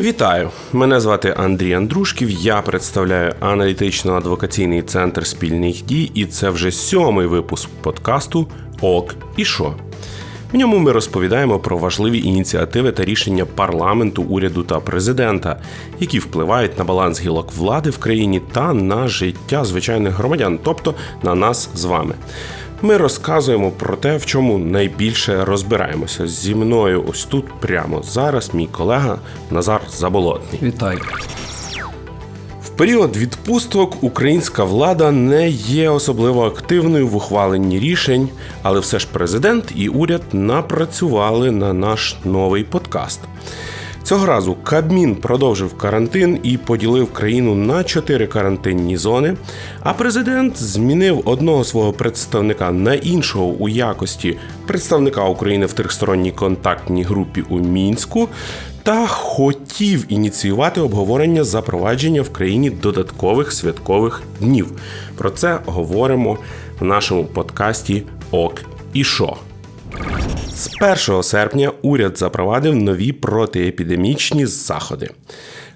Вітаю! Мене звати Андрій Андрушків. Я представляю аналітично-адвокаційний центр спільних дій, і це вже сьомий випуск подкасту Ок і Шо. В ньому ми розповідаємо про важливі ініціативи та рішення парламенту, уряду та президента, які впливають на баланс гілок влади в країні та на життя звичайних громадян, тобто на нас з вами. Ми розказуємо про те, в чому найбільше розбираємося. Зі мною ось тут прямо зараз мій колега Назар Заболотний. Вітаю. В період відпусток українська влада не є особливо активною в ухваленні рішень, але все ж президент і уряд напрацювали на наш новий подкаст. Цього разу Кабмін продовжив карантин і поділив країну на чотири карантинні зони. А президент змінив одного свого представника на іншого у якості представника України в трьохсторонній контактній групі у мінську. Та хотів ініціювати обговорення запровадження в країні додаткових святкових днів. Про це говоримо в нашому подкасті Ок і Шо. З 1 серпня уряд запровадив нові протиепідемічні заходи.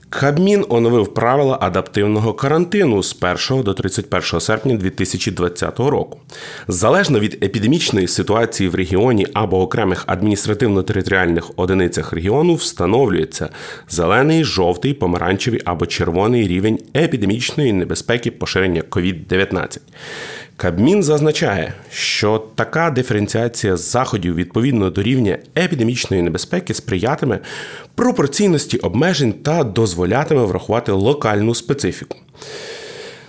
Кабмін оновив правила адаптивного карантину з 1 до 31 серпня 2020 року. Залежно від епідемічної ситуації в регіоні або окремих адміністративно-територіальних одиницях регіону встановлюється зелений, жовтий, помаранчевий або червоний рівень епідемічної небезпеки поширення COVID-19. Кабмін зазначає, що така диференціація заходів відповідно до рівня епідемічної небезпеки сприятиме пропорційності обмежень та дозволятиме врахувати локальну специфіку.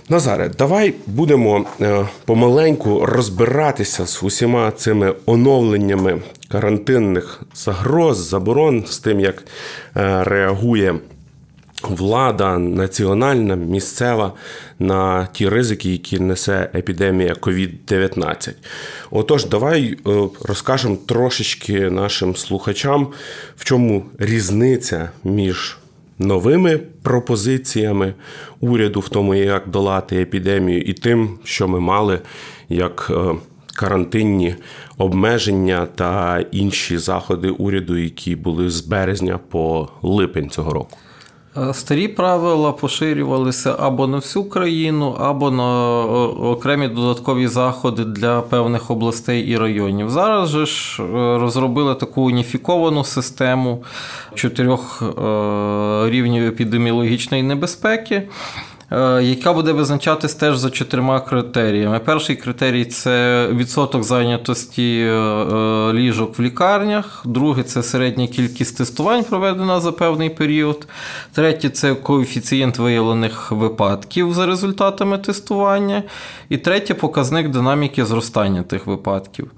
Назаре, давай будемо е, помаленьку розбиратися з усіма цими оновленнями карантинних загроз, заборон з тим, як е, реагує влада національна, місцева на ті ризики, які несе епідемія COVID-19. Отож, давай е, розкажемо трошечки нашим слухачам, в чому різниця між новими пропозиціями уряду, в тому, як долати епідемію, і тим, що ми мали як е, карантинні обмеження та інші заходи уряду, які були з березня по липень цього року. Е, старі правила поширювалися або на всю країну, або на окремі додаткові заходи для певних областей і районів. Зараз же ж е, розробили таку уніфіковану систему чотирьох е, рівнів епідеміологічної небезпеки. Е, яка буде визначатись теж за чотирма критеріями. Перший критерій це відсоток зайнятості е, е, ліжок в лікарнях, другий це середня кількість тестувань, проведена за певний період. Третє це коефіцієнт виявлених випадків за результатами тестування. І третє показник динаміки зростання тих випадків.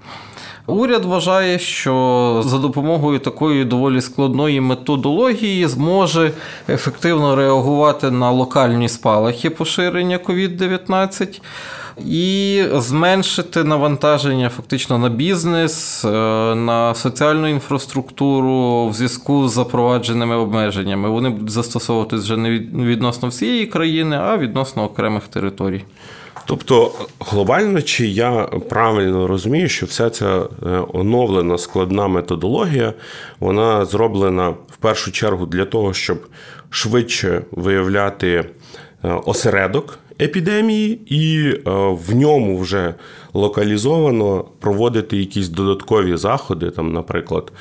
Уряд вважає, що за допомогою такої доволі складної методології зможе ефективно реагувати на локальні спалахи поширення COVID-19 і зменшити навантаження фактично на бізнес, е, на соціальну інфраструктуру в зв'язку з запровадженими обмеженнями. Вони будуть застосовуватись вже не відносно всієї країни, а відносно окремих територій. Тобто, глобально, чи я правильно розумію, що вся ця е, оновлена складна методологія, вона зроблена в першу чергу для того, щоб швидше виявляти е, осередок епідемії, і е, в ньому вже локалізовано проводити якісь додаткові заходи, там, наприклад,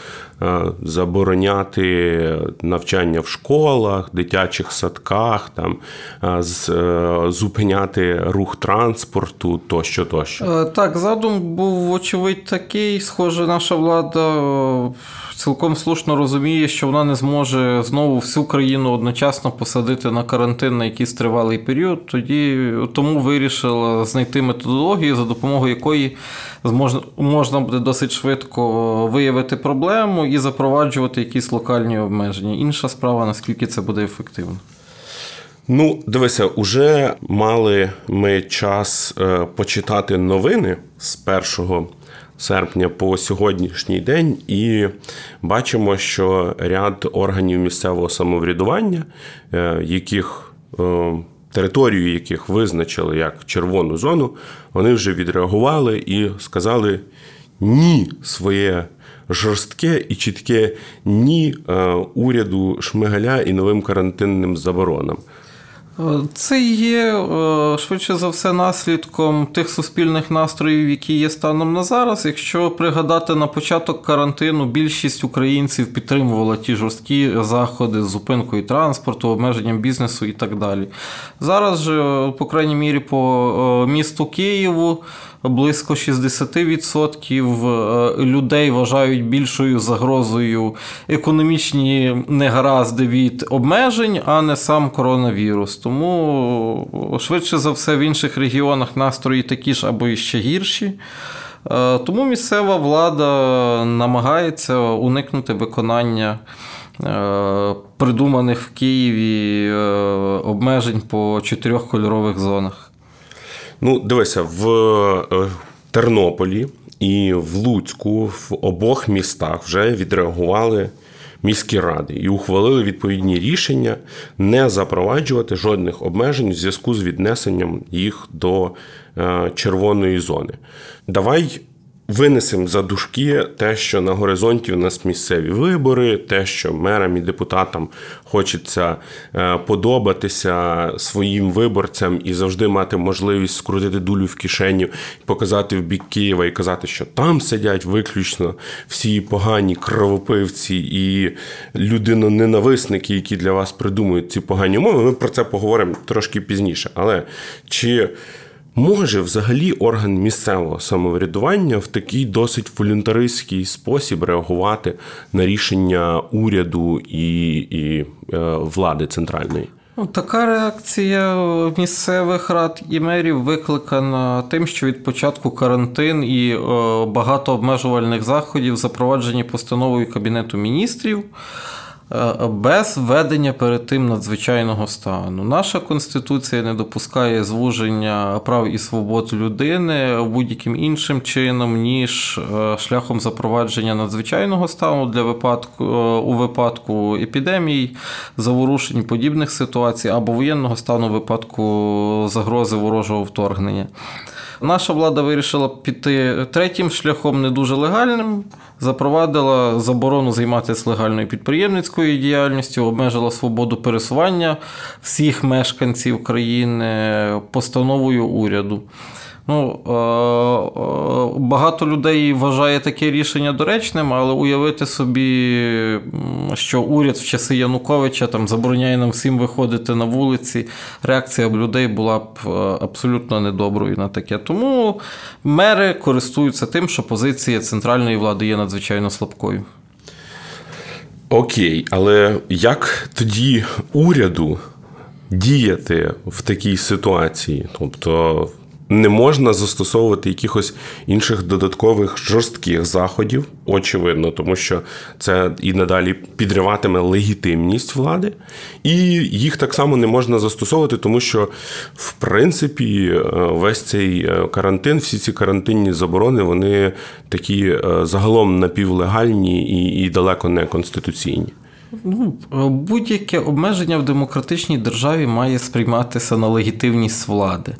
е, забороняти навчання в школах, дитячих садках, там, е, зупиняти рух транспорту тощо, тощо. Так, задум був, вочевидь, такий. Схоже, наша влада цілком слушно розуміє, що вона не зможе знову всю країну одночасно посадити на карантин на якийсь тривалий період. Тоді тому вирішила знайти методологію, за допомогою якої можна, буде досить швидко виявити проблему і запроваджувати якісь локальні обмеження. Інша справа, наскільки це буде ефективно. Ну, дивися, уже мали ми час е, почитати новини з першого серпня по сьогоднішній день, і бачимо, що ряд органів місцевого самоврядування, е, яких е, територію яких визначили як червону зону, вони вже відреагували і сказали. ні своє жорстке і чітке ні е, уряду Шмигаля і новим карантинним заборонам. Це є е, швидше за все наслідком тих суспільних настроїв, які є станом на зараз. Якщо пригадати на початок карантину, більшість українців підтримувала ті жорсткі заходи з зупинкою транспорту, обмеженням бізнесу і так далі. Зараз же, по крайній мірі, по е, місту Києву близько 60% е, людей вважають більшою загрозою економічні негаразди від обмежень, а не сам коронавірус. Тому швидше за все в інших регіонах настрої такі ж або іще гірші. Е, тому місцева влада намагається уникнути виконання е, придуманих в Києві обмежень по чотирьох кольорових зонах. Ну, дивися, в е, Тернополі і в Луцьку в обох містах вже відреагували міські ради і ухвалили відповідні рішення не запроваджувати жодних обмежень в зв'язку з віднесенням їх до е, червоної зони. Давай Винесемо за дужки те, що на горизонті у нас місцеві вибори, те, що мерам і депутатам хочеться е, подобатися своїм виборцям і завжди мати можливість скрутити дулю в кишеню, показати в бік Києва і казати, що там сидять виключно всі погані кровопивці і людиноненависники, які для вас придумують ці погані умови. Ми про це поговоримо трошки пізніше. Але чи Може взагалі орган місцевого самоврядування в такий досить волюнтаристський спосіб реагувати на рішення уряду і і е, влади центральної? Ну, така реакція місцевих рад і мерів викликана тим, що від початку карантин і е, багато обмежувальних заходів запроваджені постановою Кабінету міністрів. Е, без введення перед тим надзвичайного стану. Наша конституція не допускає звуження прав і свобод людини будь-яким іншим чином, ніж е, шляхом запровадження надзвичайного стану для випадку е, у випадку епідемій, заворушень подібних ситуацій або воєнного стану у випадку загрози ворожого вторгнення. Наша влада вирішила піти третім шляхом, не дуже легальним. Запровадила заборону займатися легальною підприємницькою діяльністю, обмежила свободу пересування всіх мешканців країни постановою уряду. Ну, е, е, Багато людей вважає таке рішення доречним, але уявити собі, що уряд в часи Януковича там забороняє нам всім виходити на вулиці. Реакція б людей була б е, абсолютно недоброю на таке. Тому мери користуються тим, що позиція центральної влади є надзвичайно слабкою. Окей, але як тоді уряду діяти в такій ситуації? Тобто не можна застосовувати якихось інших додаткових жорстких заходів, очевидно, тому що це і надалі підриватиме легітимність влади, і їх так само не можна застосовувати, тому що, в принципі, е, весь цей е, карантин, всі ці карантинні заборони, вони такі е, загалом напівлегальні і, і далеко не конституційні. Ну, Будь-яке обмеження в демократичній державі має сприйматися на легітимність влади.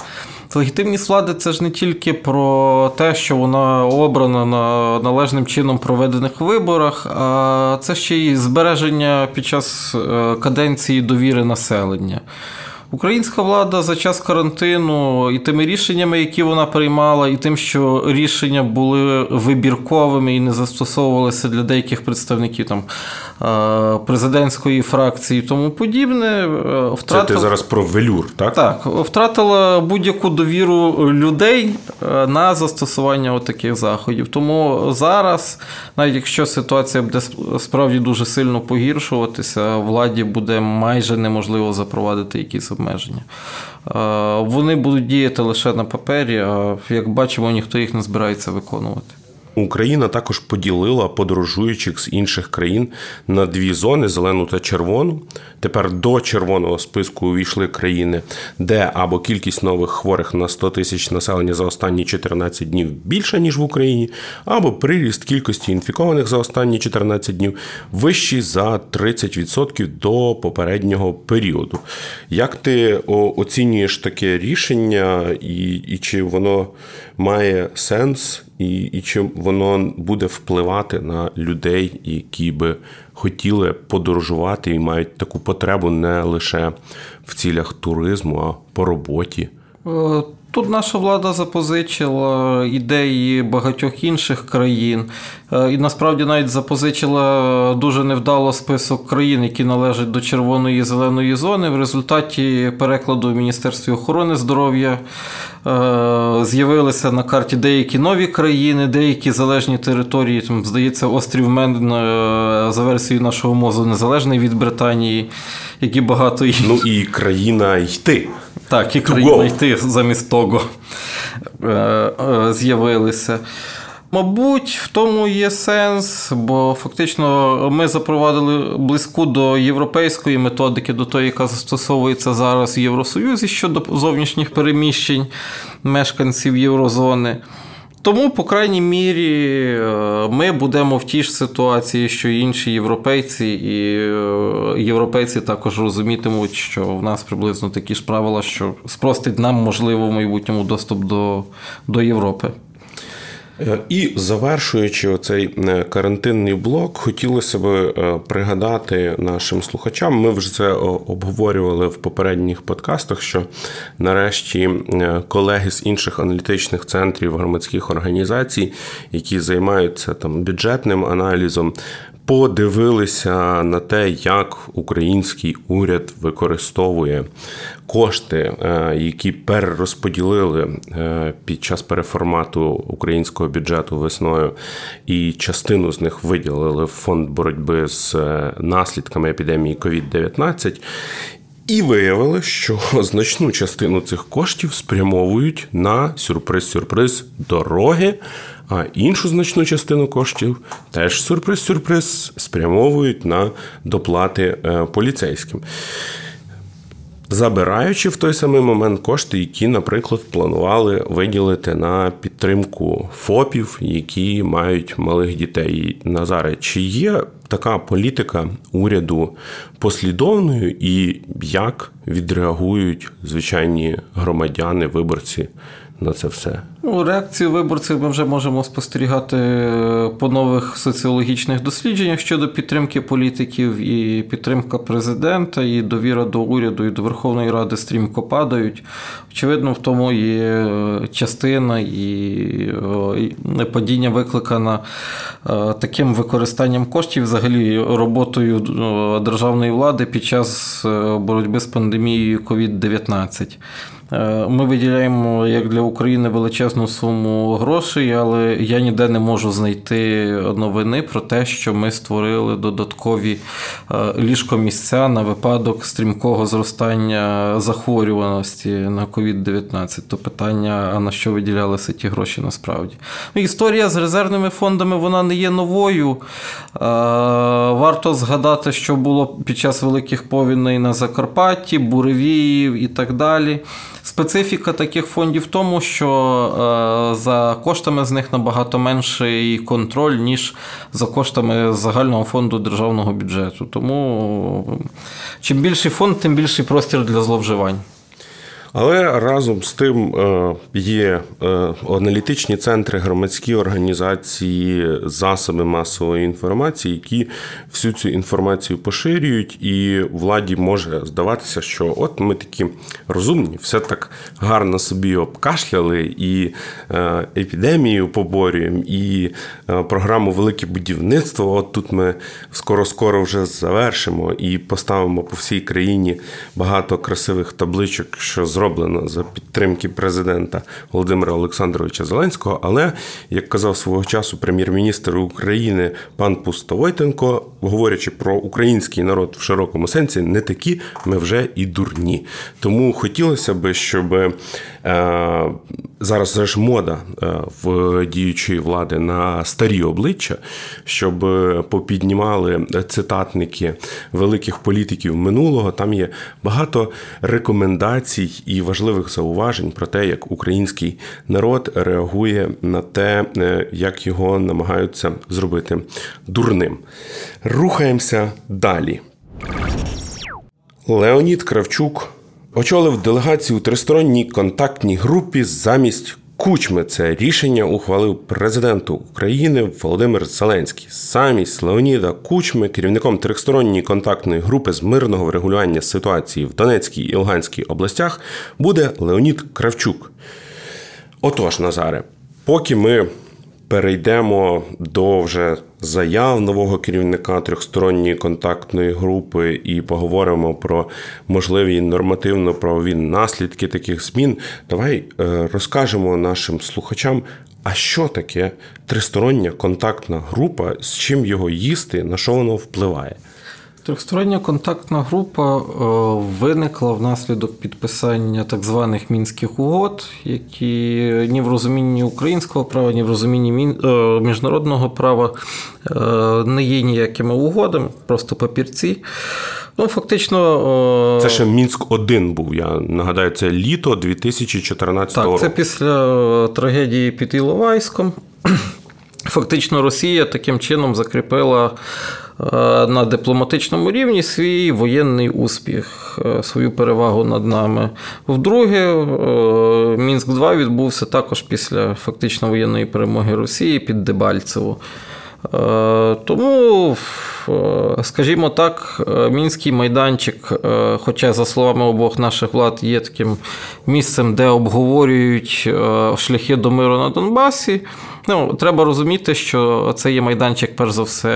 Легітимність влади це ж не тільки про те, що вона обрана на належним чином проведених виборах, а це ще й збереження під час е, каденції довіри населення. Українська влада за час карантину і тими рішеннями, які вона приймала, і тим, що рішення були вибірковими і не застосовувалися для деяких представників там Е, президентської фракції і тому подібне. Втратила... Це ти зараз про велюр, так? Так, втратила будь-яку довіру людей е, на застосування таких заходів. Тому зараз, навіть якщо ситуація буде справді дуже сильно погіршуватися, владі буде майже неможливо запровадити якісь обмеження. Е, вони будуть діяти лише на папері, а як бачимо, ніхто їх не збирається виконувати. Україна також поділила подорожуючих з інших країн на дві зони зелену та червону. Тепер до червоного списку увійшли країни, де або кількість нових хворих на 100 тисяч населення за останні 14 днів більша ніж в Україні, або приріст кількості інфікованих за останні 14 днів вищий за 30% до попереднього періоду. Як ти оцінюєш таке рішення, і, і чи воно має сенс? І, і чим воно буде впливати на людей, які би хотіли подорожувати і мають таку потребу не лише в цілях туризму, а по роботі. Тут наша влада запозичила ідеї багатьох інших країн, е, і насправді навіть запозичила дуже невдало список країн, які належать до червоної і зеленої зони. В результаті перекладу в Міністерстві охорони здоров'я е, з'явилися на карті деякі нові країни, деякі залежні території. Там, здається, острів Мен е, за версією нашого мозу незалежний від Британії, які багато Ну і країна йти. Так, і країна йти замість того з'явилися. Мабуть, в тому є сенс, бо фактично ми запровадили близьку до європейської методики, до тої, яка застосовується зараз в Євросоюзі щодо зовнішніх переміщень мешканців Єврозони. Тому, по крайній мірі, ми будемо в тій ж ситуації, що інші європейці, і європейці також розумітимуть, що в нас приблизно такі ж правила, що спростить нам, можливо, в майбутньому доступ до, до Європи. І завершуючи оцей карантинний блок, хотілося б пригадати нашим слухачам. Ми вже це обговорювали в попередніх подкастах. Що нарешті колеги з інших аналітичних центрів громадських організацій, які займаються там бюджетним аналізом, подивилися на те, як український уряд використовує кошти, які перерозподілили під час переформату українського бюджету весною, і частину з них виділили в фонд боротьби з наслідками епідемії COVID-19. І виявили, що значну частину цих коштів спрямовують на сюрприз-сюрприз дороги, а іншу значну частину коштів теж сюрприз-сюрприз спрямовують на доплати поліцейським. Забираючи в той самий момент кошти, які, наприклад, планували виділити на підтримку ФОПів, які мають малих дітей. Назаре, чи є така політика уряду послідовною і як відреагують звичайні громадяни, виборці на це все? Ну, Реакцію виборців ми вже можемо спостерігати по нових соціологічних дослідженнях щодо підтримки політиків і підтримка президента, і довіра до уряду і до Верховної Ради стрімко падають. Очевидно, в тому є частина і падіння викликана таким використанням коштів, взагалі роботою державної влади під час боротьби з пандемією COVID-19. Ми виділяємо як для України величезну суму грошей, але я ніде не можу знайти новини про те, що ми створили додаткові ліжкомісця на випадок стрімкого зростання захворюваності на COVID-19. То питання, а на що виділялися ті гроші насправді? Ну, Історія з резервними фондами вона не є новою. Варто згадати, що було під час великих повіней на Закарпатті, буревіїв і так далі. Специфіка таких фондів в тому, що е, за коштами з них набагато менший контроль, ніж за коштами загального фонду державного бюджету. Тому чим більший фонд, тим більший простір для зловживань. Але разом з тим є аналітичні центри, громадські організації, засоби масової інформації, які всю цю інформацію поширюють, і владі може здаватися, що от ми такі розумні, все так гарно собі обкашляли, і епідемію поборюємо, і програму Велике будівництво. От тут ми скоро-скоро вже завершимо і поставимо по всій країні багато красивих табличок, що зроблено зроблено за підтримки президента Володимира Олександровича Зеленського. Але як казав свого часу прем'єр-міністр України пан Пустовойтенко, говорячи про український народ в широкому сенсі, не такі ми вже і дурні. Тому хотілося б, щоб е, зараз ж мода е, в діючої влади на старі обличчя, щоб попіднімали цитатники великих політиків минулого. Там є багато рекомендацій і важливих зауважень про те, як український народ реагує на те, е, як його намагаються зробити дурним. Рухаємося далі. Леонід Кравчук очолив делегацію у тристоронній контактній групі замість Кучми це рішення ухвалив президент України Володимир Зеленський. Самість Леоніда Кучми, керівником трьохсторонньої контактної групи з мирного врегулювання ситуації в Донецькій і Луганській областях, буде Леонід Кравчук. Отож, Назаре, поки ми перейдемо до вже заяв нового керівника трьохсторонньої контактної групи і поговоримо про можливі нормативно-правові наслідки таких змін. Давай е, розкажемо нашим слухачам. А що таке тристороння контактна група, з чим його їсти, на що воно впливає? Трьохстороння контактна група е, виникла внаслідок підписання так званих мінських угод, які ні в розумінні українського права, ні в розумінні е, міжнародного права е, не є ніякими угодами, просто папірці. Ну, фактично. Це ще Мінськ 1 був. Я нагадаю, це літо 2014 так, року. Це після трагедії під Іловайськом. Фактично, Росія таким чином закріпила на дипломатичному рівні свій воєнний успіх, свою перевагу над нами. Вдруге, Мінськ 2 відбувся також після фактично воєнної перемоги Росії під Дебальцево. Тому, скажімо так, мінський майданчик, хоча, за словами обох наших влад, є таким місцем, де обговорюють шляхи до миру на Донбасі. Ну, Треба розуміти, що це є майданчик, перш за все,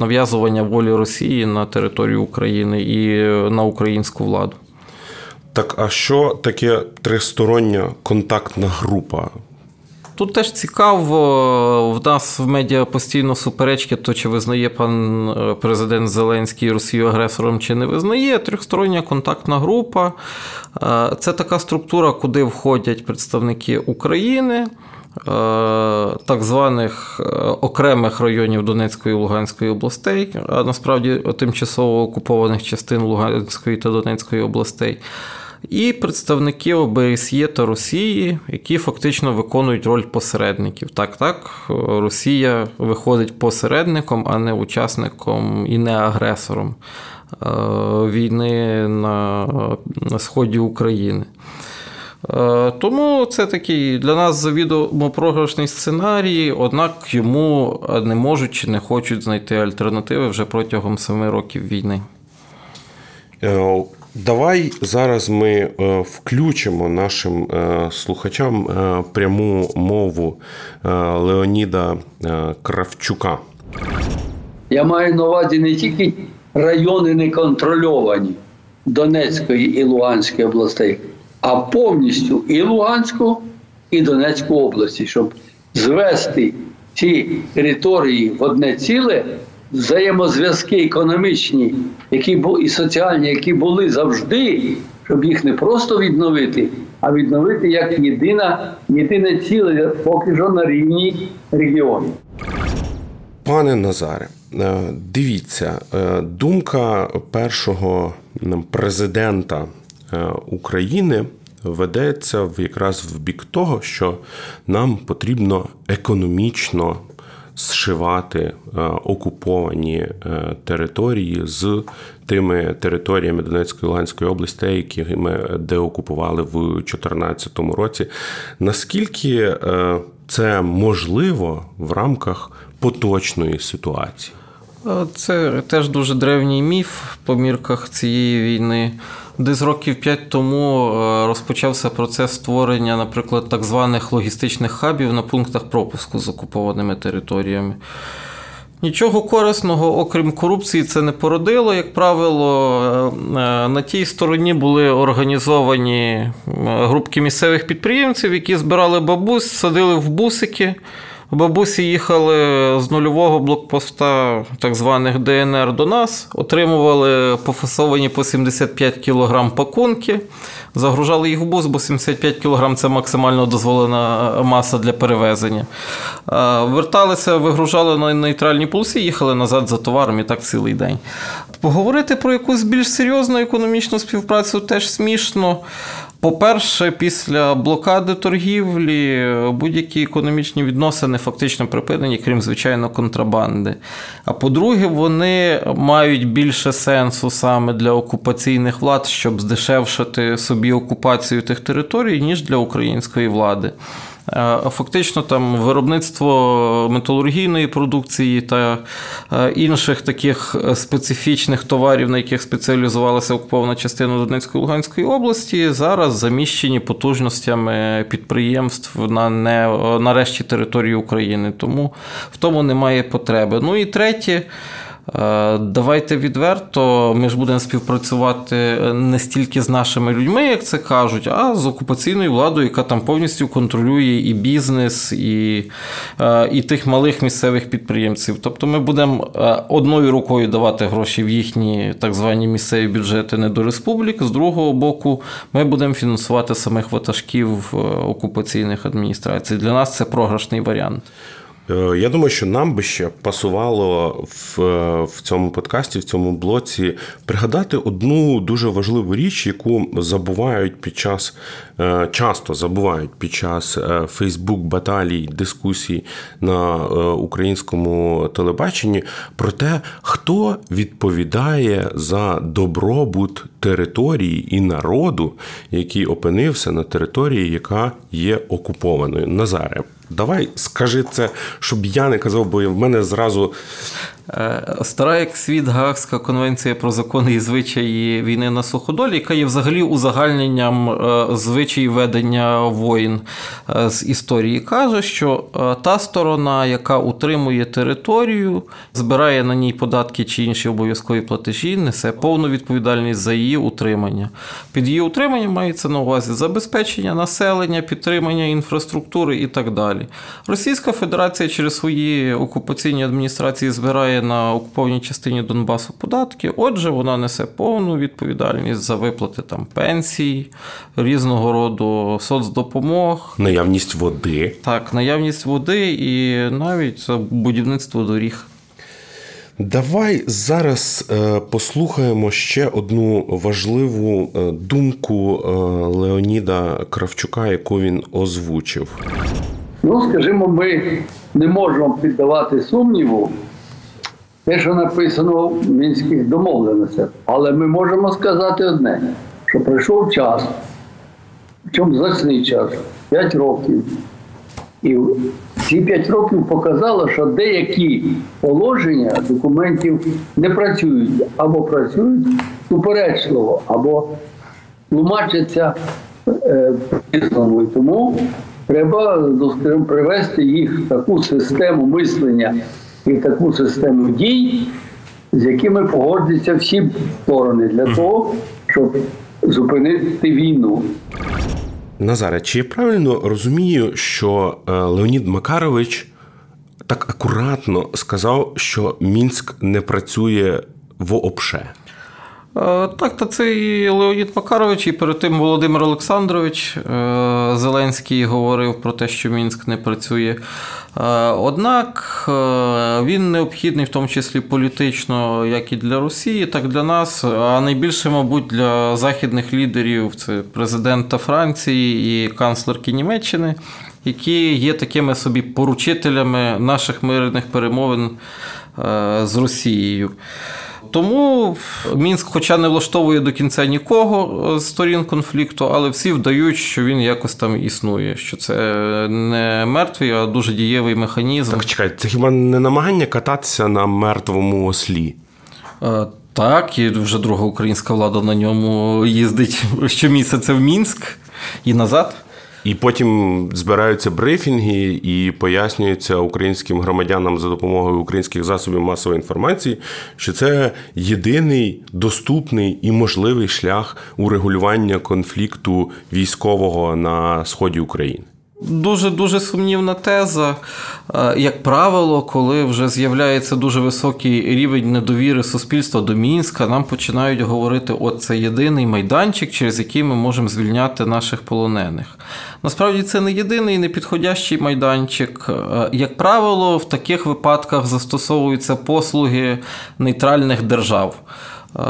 нав'язування волі Росії на територію України і на українську владу. Так, а що таке тристороння контактна група? Тут теж цікаво, в нас в медіа постійно суперечки, то чи визнає пан президент Зеленський Росію агресором, чи не визнає. Трьохстороння контактна група це така структура, куди входять представники України. Так званих окремих районів Донецької і Луганської областей, а насправді тимчасово окупованих частин Луганської та Донецької областей, і представники ОБСЄ та Росії, які фактично виконують роль посередників. Так, так, Росія виходить посередником, а не учасником і не агресором війни на сході України. Тому це такий для нас завідомо програшний сценарій, однак йому не можуть чи не хочуть знайти альтернативи вже протягом семи років війни. Давай зараз ми включимо нашим слухачам пряму мову Леоніда Кравчука. Я маю на увазі не тільки райони неконтрольовані Донецької і Луганської областей, а повністю і Луганську, і Донецьку області, щоб звести ці території в одне ціле, взаємозв'язки економічні, які і соціальні, які були завжди, щоб їх не просто відновити, а відновити як єдина, єдине ціле, поки що на рівні регіону. Пане Назаре, дивіться, думка першого президента України ведеться в якраз в бік того, що нам потрібно економічно зшивати окуповані території з тими територіями Донецької Луганської областей, які ми деокупували в 2014 році. Наскільки це можливо в рамках поточної ситуації? Це теж дуже древній міф по мірках цієї війни. Десь років п'ять тому розпочався процес створення, наприклад, так званих логістичних хабів на пунктах пропуску з окупованими територіями. Нічого корисного, окрім корупції, це не породило. Як правило, на тій стороні були організовані групки місцевих підприємців, які збирали бабусь, садили в бусики. Бабусі їхали з нульового блокпоста так званих ДНР до нас, отримували пофасовані по 75 кг пакунки, загружали їх в бус, бо 75 кг це максимально дозволена маса для перевезення. Верталися, вигружали на нейтральній полосі, їхали назад за товаром і так цілий день. Поговорити про якусь більш серйозну економічну співпрацю теж смішно. По-перше, після блокади торгівлі будь-які економічні відносини фактично припинені, крім звичайно, контрабанди. А по-друге, вони мають більше сенсу саме для окупаційних влад, щоб здешевшити собі окупацію тих територій, ніж для української влади. Фактично, там виробництво металургійної продукції та інших таких специфічних товарів, на яких спеціалізувалася окупована частина Донецької Луганської області, зараз заміщені потужностями підприємств на не нарешті території України. Тому в тому немає потреби. Ну і третє. Е, давайте відверто, ми ж будемо співпрацювати не стільки з нашими людьми, як це кажуть, а з окупаційною владою, яка там повністю контролює і бізнес, і е, і тих малих місцевих підприємців. Тобто ми будемо е, одною рукою давати гроші в їхні так звані місцеві бюджети не до республік, з другого боку, ми будемо фінансувати самих ватажків окупаційних адміністрацій. Для нас це програшний варіант. Е, я думаю, що нам би ще пасувало в в цьому подкасті, в цьому блоці пригадати одну дуже важливу річ, яку забувають під час е, часто забувають під час е, Фейсбук баталій, дискусій на українському телебаченні про те, хто відповідає за добробут території і народу, який опинився на території, яка є окупованою. Назаре, Давай скажи це, щоб я не казав, бо в мене зразу стара як світ Гаагська конвенція про закони і звичаї війни на суходолі, яка є взагалі узагальненням е, звичаї ведення воїн е, з історії, каже, що та сторона, яка утримує територію, збирає на ній податки чи інші обов'язкові платежі, несе повну відповідальність за її утримання. Під її утриманням мається на увазі забезпечення населення, підтримання інфраструктури і так далі. Російська Федерація через свої окупаційні адміністрації збирає на окупованій частині Донбасу податки. Отже, вона несе повну відповідальність за виплати там пенсій, різного роду соцдопомог, наявність води. Так, наявність води і навіть будівництво доріг. Давай зараз е, послухаємо ще одну важливу е, думку е, Леоніда Кравчука, яку він озвучив. Ну, скажімо, ми не можемо піддавати сумніву те, що написано в мінських домовленостях. Але ми можемо сказати одне: що прийшов час, чому значний час 5 років. І ці 5 років показало, що деякі положення документів не працюють або працюють суперечливо, або тлумачаться е. І тому треба привести їх в таку систему мислення і таку систему дій, з якими погодяться всі сторони для того, щоб зупинити війну. Назаре, чи я правильно розумію, що е, Леонід Макарович так акуратно сказав, що Мінськ не працює вообще? Е, так, та це і Леонід Макарович, і перед тим Володимир Олександрович е, Зеленський говорив про те, що Мінськ не працює. Е, однак він необхідний, в тому числі політично, як і для Росії, так і для нас, а найбільше, мабуть, для західних лідерів це президента Франції і канцлерки Німеччини, які є такими собі поручителями наших мирних перемовин з Росією. Тому Мінськ, хоча не влаштовує до кінця нікого з сторін конфлікту, але всі вдають, що він якось там існує, що це не мертвий, а дуже дієвий механізм. Так, чекай, це хіба не намагання кататися на мертвому ослі? Е, так, і вже друга українська влада на ньому їздить щомісяця в Мінськ і назад. І потім збираються брифінги і пояснюються українським громадянам за допомогою українських засобів масової інформації, що це єдиний доступний і можливий шлях урегулювання конфлікту військового на сході України. Дуже дуже сумнівна теза. Е, як правило, коли вже з'являється дуже високий рівень недовіри суспільства до Мінська, нам починають говорити, от це єдиний майданчик, через який ми можемо звільняти наших полонених. Насправді це не єдиний непідходящий майданчик. Е, як правило, в таких випадках застосовуються послуги нейтральних держав. Е,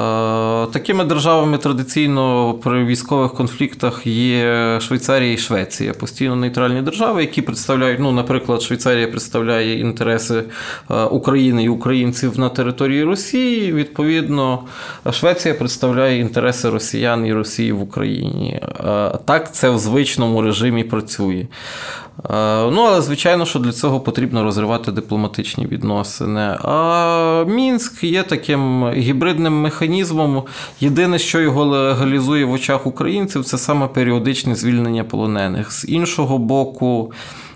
такими державами традиційно при військових конфліктах є Швейцарія і Швеція, постійно нейтральні держави, які представляють, ну, наприклад, Швейцарія представляє інтереси е, України і українців на території Росії. Відповідно, Швеція представляє інтереси росіян і Росії в Україні. Е, так це в звичному режимі працює. Ну, але звичайно, що для цього потрібно розривати дипломатичні відносини. А Мінськ є таким гібридним механізмом. Єдине, що його легалізує в очах українців, це саме періодичне звільнення полонених. З іншого боку,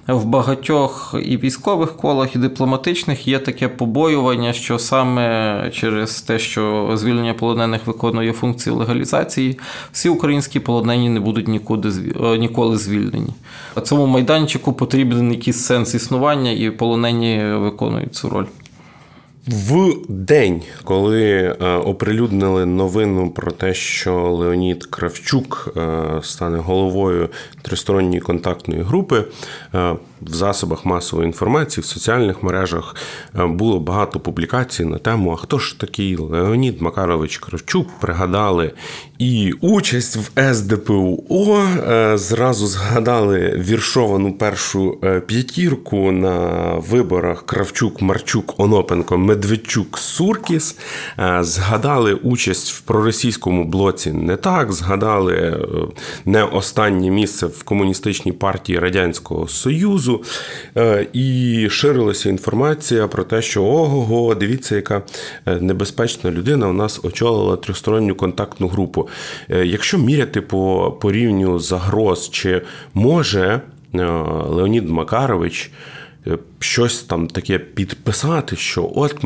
в багатьох і військових колах, і дипломатичних є таке побоювання, що саме через те, що звільнення полонених виконує функції легалізації, всі українські полонені не будуть нікуди е, ніколи звільнені. Цьому майданчику потрібен якийсь сенс існування, і полонені виконують цю роль. В день, коли е, оприлюднили новину про те, що Леонід Кравчук е, стане головою тристоронньої контактної групи, е, в засобах масової інформації, в соціальних мережах було багато публікацій на тему, а хто ж такий Леонід Макарович Кравчук пригадали і участь в СДПУО. Зразу згадали віршовану першу п'ятірку на виборах Кравчук, Марчук, Онопенко. Медведчук Суркіс. Е, згадали участь в проросійському блоці не так. Згадали е, не останнє місце в комуністичній партії Радянського Союзу. Е, і ширилася інформація про те, що ого, дивіться, яка небезпечна людина у нас очолила тристоронню контактну групу. Якщо міряти по, по рівню загроз, чи може Леонід Макарович. Е, щось там таке підписати, що от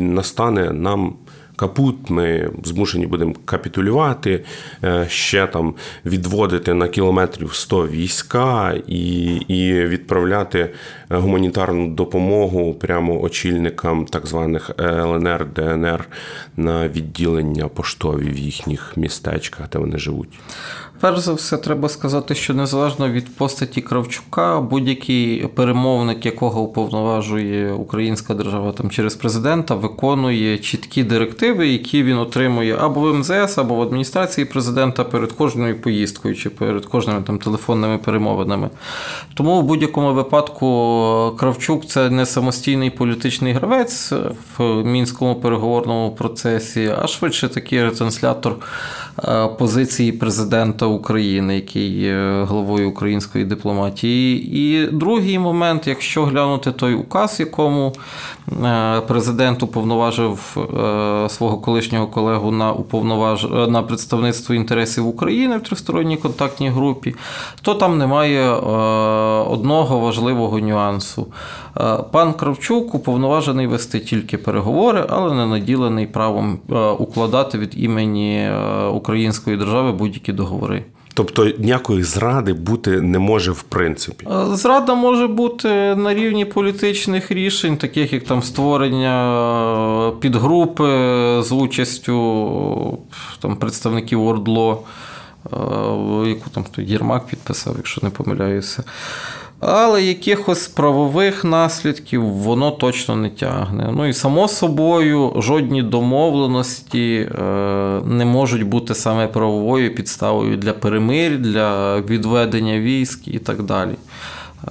настане нам. Капут, ми змушені будемо капітулювати, е, ще там відводити на кілометрів 100 війська і і відправляти гуманітарну допомогу прямо очільникам так званих ЛНР, ДНР на відділення поштові в їхніх містечках, де вони живуть. Перш за все, треба сказати, що незалежно від постаті Кравчука, будь-який перемовник, якого уповноважує українська держава там через президента, виконує чіткі директиви, які він отримує або в МЗС, або в адміністрації президента перед кожною поїздкою чи перед кожними там телефонними перемовинами. Тому в будь-якому випадку Кравчук це не самостійний політичний гравець в мінському переговорному процесі, а швидше такий ретранслятор е, позиції президента України, який є главою української дипломатії. І другий момент, якщо глянути той указ, якому президент уповноважив е, свого колишнього колегу на уповноваж... на представництво інтересів України в тристоронній контактній групі, то там немає е, одного важливого нюансу. Пан Кравчук уповноважений вести тільки переговори, але не наділений правом укладати від імені Української держави будь-які договори. Тобто ніякої зради бути не може в принципі. Е, зрада може бути на рівні політичних рішень, таких як там створення е, підгрупи з участю там, представників Ордло, е, яку там Єрмак підписав, якщо не помиляюся. Але якихось правових наслідків воно точно не тягне. Ну і само собою жодні домовленості е, не можуть бути саме правовою підставою для перемир'я, для відведення військ і так далі.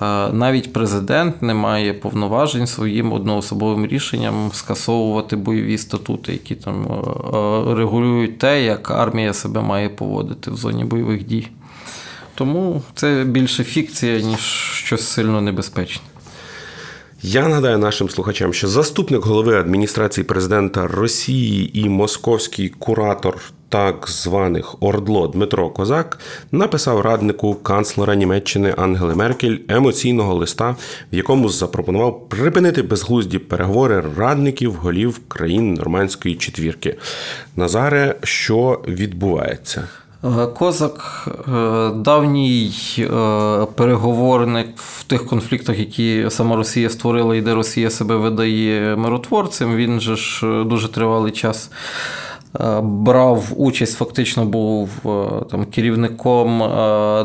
Е, навіть президент не має повноважень своїм одноособовим рішенням скасовувати бойові статути, які там е, регулюють те, як армія себе має поводити в зоні бойових дій. Тому це більше фікція, ніж щось сильно небезпечне. Я нагадаю нашим слухачам, що заступник голови адміністрації президента Росії і московський куратор так званих Ордло Дмитро Козак написав раднику канцлера Німеччини Ангели Меркель емоційного листа, в якому запропонував припинити безглузді переговори радників голів країн нормандської четвірки. Назаре, що відбувається? Е, Козак е, давній е, переговорник в тих конфліктах, які сама Росія створила і де Росія себе видає миротворцем. Він же ж дуже тривалий час. Брав участь, фактично був там керівником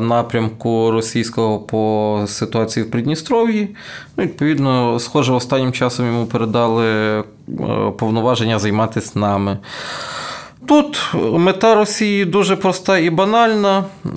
напрямку російського по ситуації в Придністров'ї. Ну, Відповідно, схоже, останнім часом йому передали повноваження займатися нами. Тут мета Росії дуже проста і банальна: е,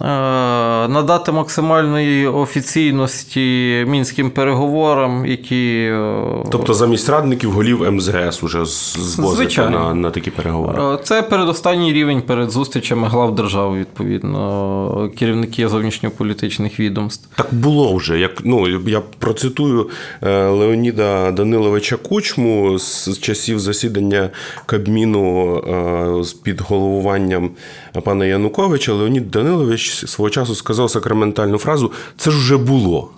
надати максимальної офіційності мінським переговорам, які. Е, тобто замість радників голів МЗС уже звозити на, на такі переговори. Е, це передостанній рівень перед зустрічами глав держави, відповідно, керівники зовнішньополітичних відомств. Так було вже. Як ну я процитую Леоніда Даниловича Кучму з часів засідання Кабміну під головуванням пана Януковича Леонід Данилович свого часу сказав сакраментальну фразу: це ж вже було.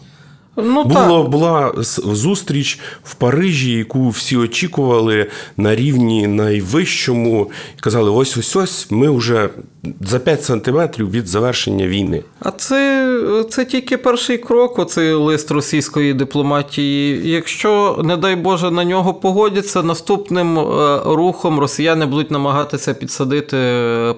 Ну, Було, Була зустріч в Парижі, яку всі очікували на рівні найвищому. Казали: ось ось ось ми вже за 5 сантиметрів від завершення війни. А це це тільки перший крок, оцей лист російської дипломатії. Якщо, не дай Боже, на нього погодяться, наступним е, рухом росіяни будуть намагатися підсадити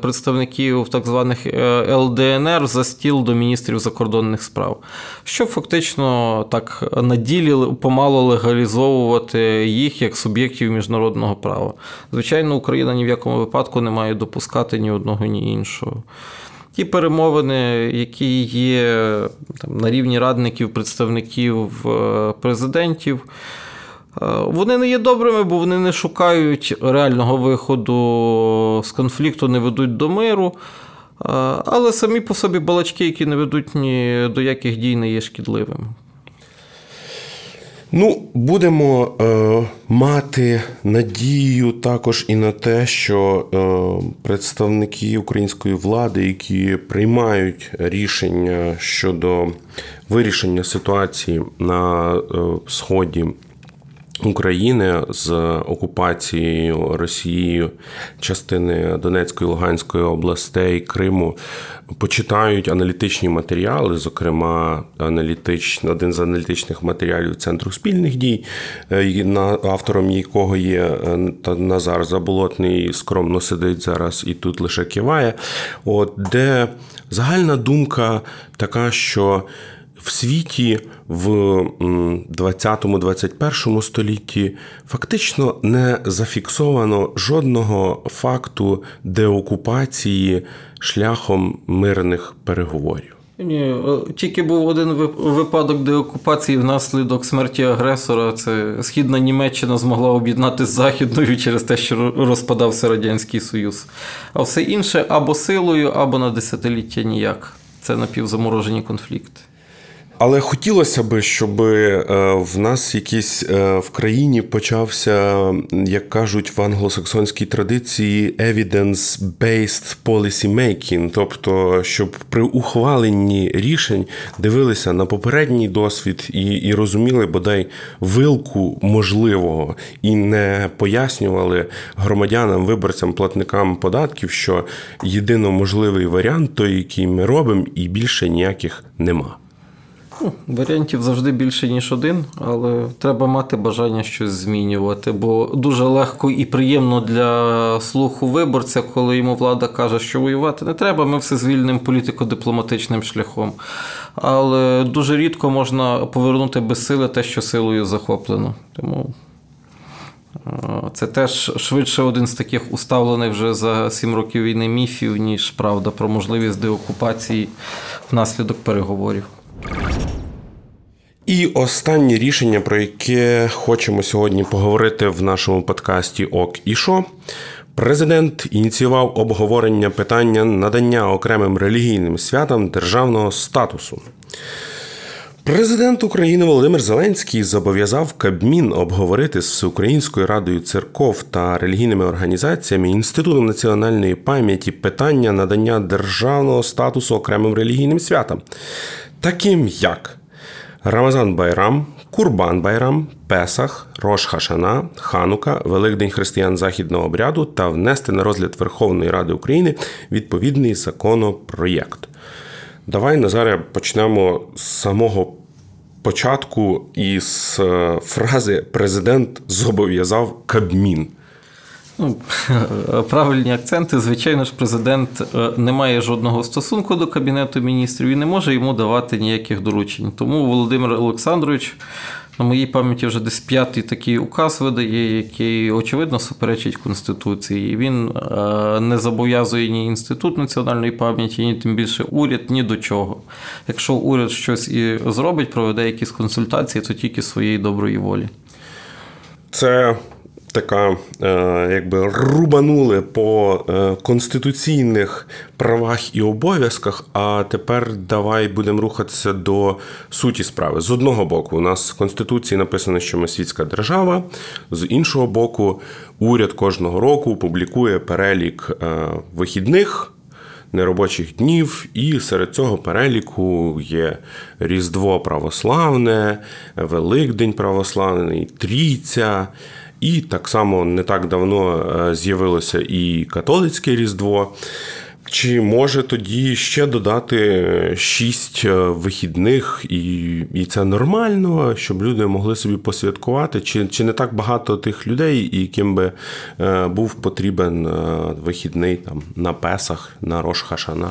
представників так званих е, ЛДНР за стіл до міністрів закордонних справ, щоб фактично так на ділі помало легалізовувати їх як суб'єктів міжнародного права. Звичайно, Україна ні в якому випадку не має допускати ні одного, ні іншого. Ті перемовини, які є там, на рівні радників, представників е, президентів, е, вони не є добрими, бо вони не шукають реального виходу з конфлікту, не ведуть до миру. Е, але самі по собі балачки, які не ведуть ні до яких дій, не є шкідливими. Ну, будемо е, мати надію також і на те, що е, представники української влади, які приймають рішення щодо вирішення ситуації на е, сході України з окупацією Росією частини Донецької Луганської областей Криму почитають аналітичні матеріали, зокрема, аналітич, один з аналітичних матеріалів Центру спільних дій, е, автором якого є е, Назар Заболотний, скромно сидить зараз і тут лише киває. От де загальна думка така, що в світі в 20-21 столітті фактично не зафіксовано жодного факту деокупації шляхом мирних переговорів. Ні, е, тільки був один випадок деокупації внаслідок смерті агресора. Це східна Німеччина змогла об'єднати з Західною через те, що розпадався Радянський Союз. А все інше або силою, або на десятиліття ніяк. Це напівзаморожені конфлікти. Але хотілося б, щоб е, в нас якийсь е, в країні почався, як кажуть в англосаксонській традиції, evidence-based policy making, тобто, щоб при ухваленні рішень дивилися на попередній досвід і і розуміли бодай вилку можливого, і не пояснювали громадянам, виборцям, платникам податків, що єдино можливий варіант той, який ми робимо, і більше ніяких нема. Ну, Варіантів завжди більше, ніж один, але треба мати бажання щось змінювати, бо дуже легко і приємно для слуху виборця, коли йому влада каже, що воювати не треба, ми все звільнимо політико-дипломатичним шляхом. Але дуже рідко можна повернути без сили те, що силою захоплено. Тому це теж швидше один з таких уставлених вже за сім років війни міфів, ніж правда про можливість деокупації внаслідок переговорів. І останнє рішення, про яке хочемо сьогодні поговорити в нашому подкасті Ок і Шо. Президент ініціював обговорення питання надання окремим релігійним святам державного статусу. Президент України Володимир Зеленський зобов'язав Кабмін обговорити з Всеукраїнською радою церков та релігійними організаціями Інститутом національної пам'яті питання надання державного статусу окремим релігійним святам, таким як Рамазан Байрам, Курбан Байрам, Песах, Рош Хашана, Ханука, Великдень християн західного обряду та внести на розгляд Верховної Ради України відповідний законопроєкт. Давай Назаре почнемо з самого початку із е, фрази Президент зобов'язав Кабмін. Ну, Правильні акценти. Звичайно ж, президент е, не має жодного стосунку до Кабінету міністрів і не може йому давати ніяких доручень. Тому Володимир Олександрович, на моїй пам'яті, вже десь п'ятий такий указ видає, який, очевидно, суперечить Конституції. Він е, не зобов'язує ні інститут національної пам'яті, ні тим більше уряд, ні до чого. Якщо уряд щось і зробить, проведе якісь консультації, то тільки своєї доброї волі. Це така, е, якби рубанули по е, конституційних правах і обов'язках. А тепер давай будемо рухатися до суті справи. З одного боку, у нас в Конституції написано, що ми світська держава, з іншого боку, уряд кожного року публікує перелік е, вихідних. Неробочих днів, і серед цього переліку є Різдво православне, Великдень православний, Трійця, і так само не так давно е, з'явилося і католицьке Різдво. Чи може тоді ще додати шість е, вихідних, і і це нормально, щоб люди могли собі посвяткувати? Чи чи не так багато тих людей, яким би е, був потрібен вихідний там на Песах, на Рош Хашана?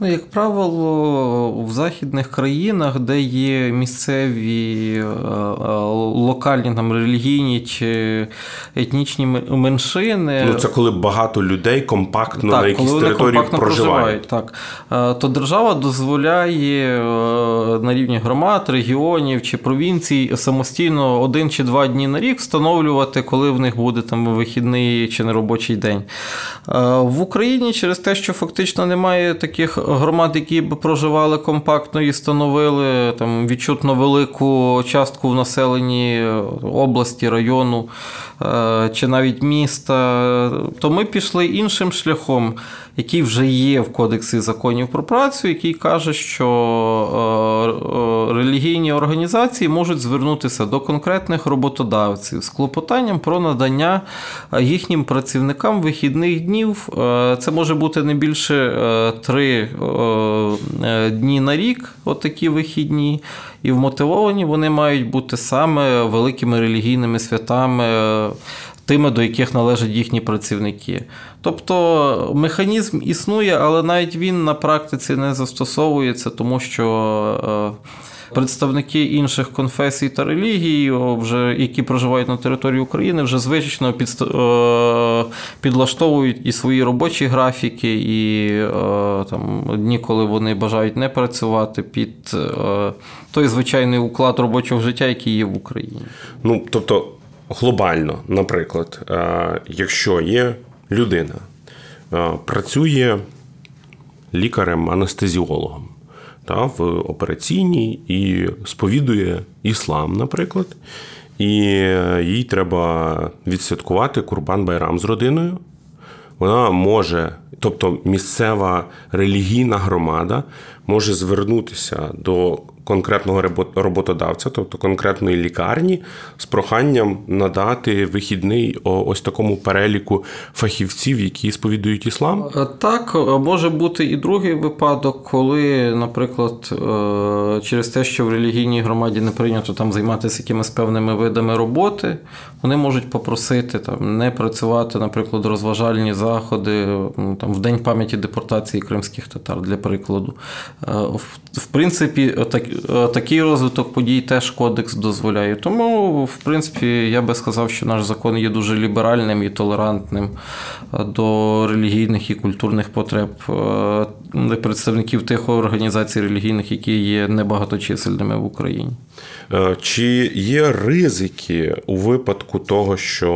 Ну, як правило, в західних країнах, де є місцеві е, е, локальні там релігійні чи етнічні меншини, ну це коли багато людей компактно так, на якійсь коли території компактно проживають. Так е, то держава дозволяє на рівні громад, регіонів чи провінцій самостійно один чи два дні на рік встановлювати, коли в них буде там вихідний чи неробочий день. В Україні через те, що фактично немає таких громад, які б проживали компактно і становили там відчутно велику частку в населенні області, району е, чи навіть міста, то ми пішли іншим шляхом, який вже є в Кодексі законів про працю, який каже, що е, е, релігійні організації можуть звернутися до конкретних роботодавців з клопотанням про надання їхнім працівникам вихідних днів. Це може бути не більше три Е, дні на рік, отакі вихідні, і вмотивовані вони мають бути саме великими релігійними святами. Тими, до яких належать їхні працівники. Тобто механізм існує, але навіть він на практиці не застосовується, тому що е, представники інших конфесій та релігій, вже які проживають на території України, вже звично під, е, підлаштовують і свої робочі графіки, і е, там дні, коли вони бажають не працювати під той звичайний уклад робочого життя, який є в Україні. Ну тобто глобально, наприклад, якщо є людина, працює лікарем-анестезіологом та, в операційній і сповідує іслам, наприклад. І їй треба відсвяткувати Курбан Байрам з родиною. Вона може, тобто місцева релігійна громада може звернутися до конкретного роботодавця, тобто конкретної лікарні, з проханням надати вихідний ось такому переліку фахівців, які сповідують іслам? Е, так, може бути і другий випадок, коли, наприклад, е, через те, що в релігійній громаді не прийнято там займатися якимись певними видами роботи, вони можуть попросити там не працювати, наприклад, розважальні заходи там в день пам'яті депортації кримських татар, для прикладу. Е, в принципі, так. Е, такий розвиток подій теж кодекс дозволяє. Тому, в принципі, я би сказав, що наш закон є дуже ліберальним і толерантним е, до релігійних і культурних потреб представників тих організацій релігійних, які є небагаточисельними в Україні. Чи є ризики у випадку того, що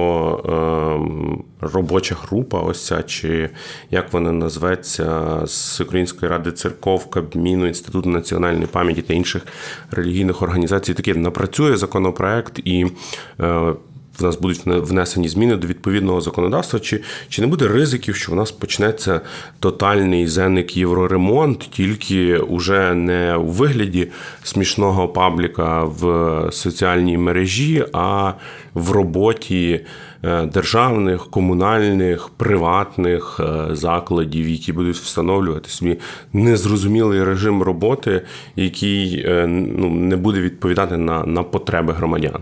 ем, робоча група, ось ця, чи як вона назветься, з Української ради церков, Кабміну, Інституту національної пам'яті та інших релігійних організацій таке напрацює законопроект і. В нас будуть внесені зміни до відповідного законодавства, чи чи не буде ризиків, що в нас почнеться тотальний зеник євроремонт, тільки уже не у вигляді смішного пабліка в соціальній мережі, а в роботі Е, державних, комунальних, приватних е, закладів, які будуть встановлювати собі незрозумілий режим роботи, який е, ну, не буде відповідати на, на потреби громадян.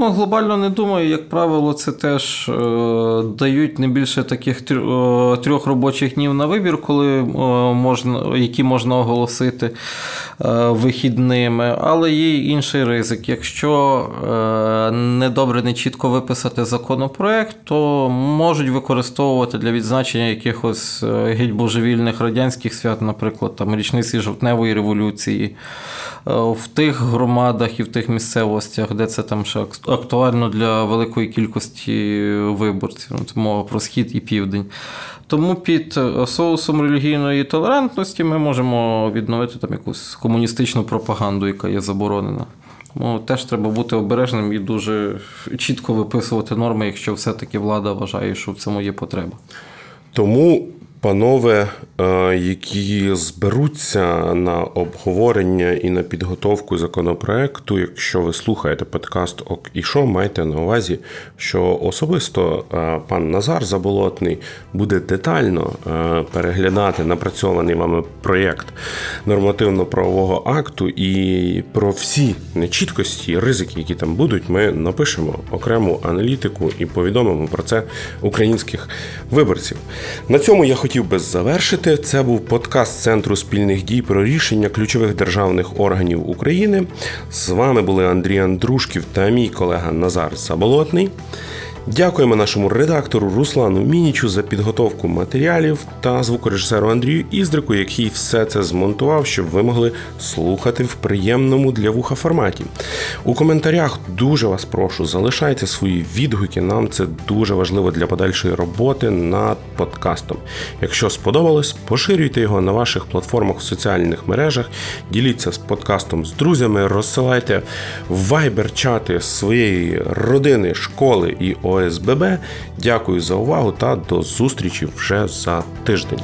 Ну, глобально не думаю, як правило, це теж е, дають не більше таких трьох, е, робочих днів на вибір, коли е, можна, які можна оголосити е, вихідними. Але є інший ризик. Якщо е, недобре, не чітко виписати законопроект, то можуть використовувати для відзначення якихось е, геть божевільних радянських свят, наприклад, там річниці жовтневої революції. В тих громадах і в тих місцевостях, де це там ще актуально для великої кількості виборців. Це мова про схід і південь. Тому під соусом релігійної толерантності ми можемо відновити там якусь комуністичну пропаганду, яка є заборонена. Ну, теж треба бути обережним і дуже чітко виписувати норми, якщо все-таки влада вважає, що в цьому є потреба. Тому Панове, е, які зберуться на обговорення і на підготовку законопроекту, якщо ви слухаєте подкаст ОК і що, майте на увазі, що особисто е, пан Назар Заболотний буде детально е, переглядати напрацьований вами проєкт нормативно-правового акту, і про всі нечіткості, ризики, які там будуть, ми напишемо окрему аналітику і повідомимо про це українських виборців. На цьому я хотів хотів би завершити. Це був подкаст Центру спільних дій про рішення ключових державних органів України. З вами були Андрій Андрушків та мій колега Назар Заболотний. Дякуємо нашому редактору Руслану Мінічу за підготовку матеріалів та звукорежисеру Андрію Іздрику, який все це змонтував, щоб ви могли слухати в приємному для вуха форматі. У коментарях дуже вас прошу, залишайте свої відгуки. Нам це дуже важливо для подальшої роботи над подкастом. Якщо сподобалось, поширюйте його на ваших платформах в соціальних мережах, діліться з подкастом з друзями, розсилайте в Viber чати своєї родини, школи і ОСББ. Дякую за увагу та до зустрічі вже за тиждень.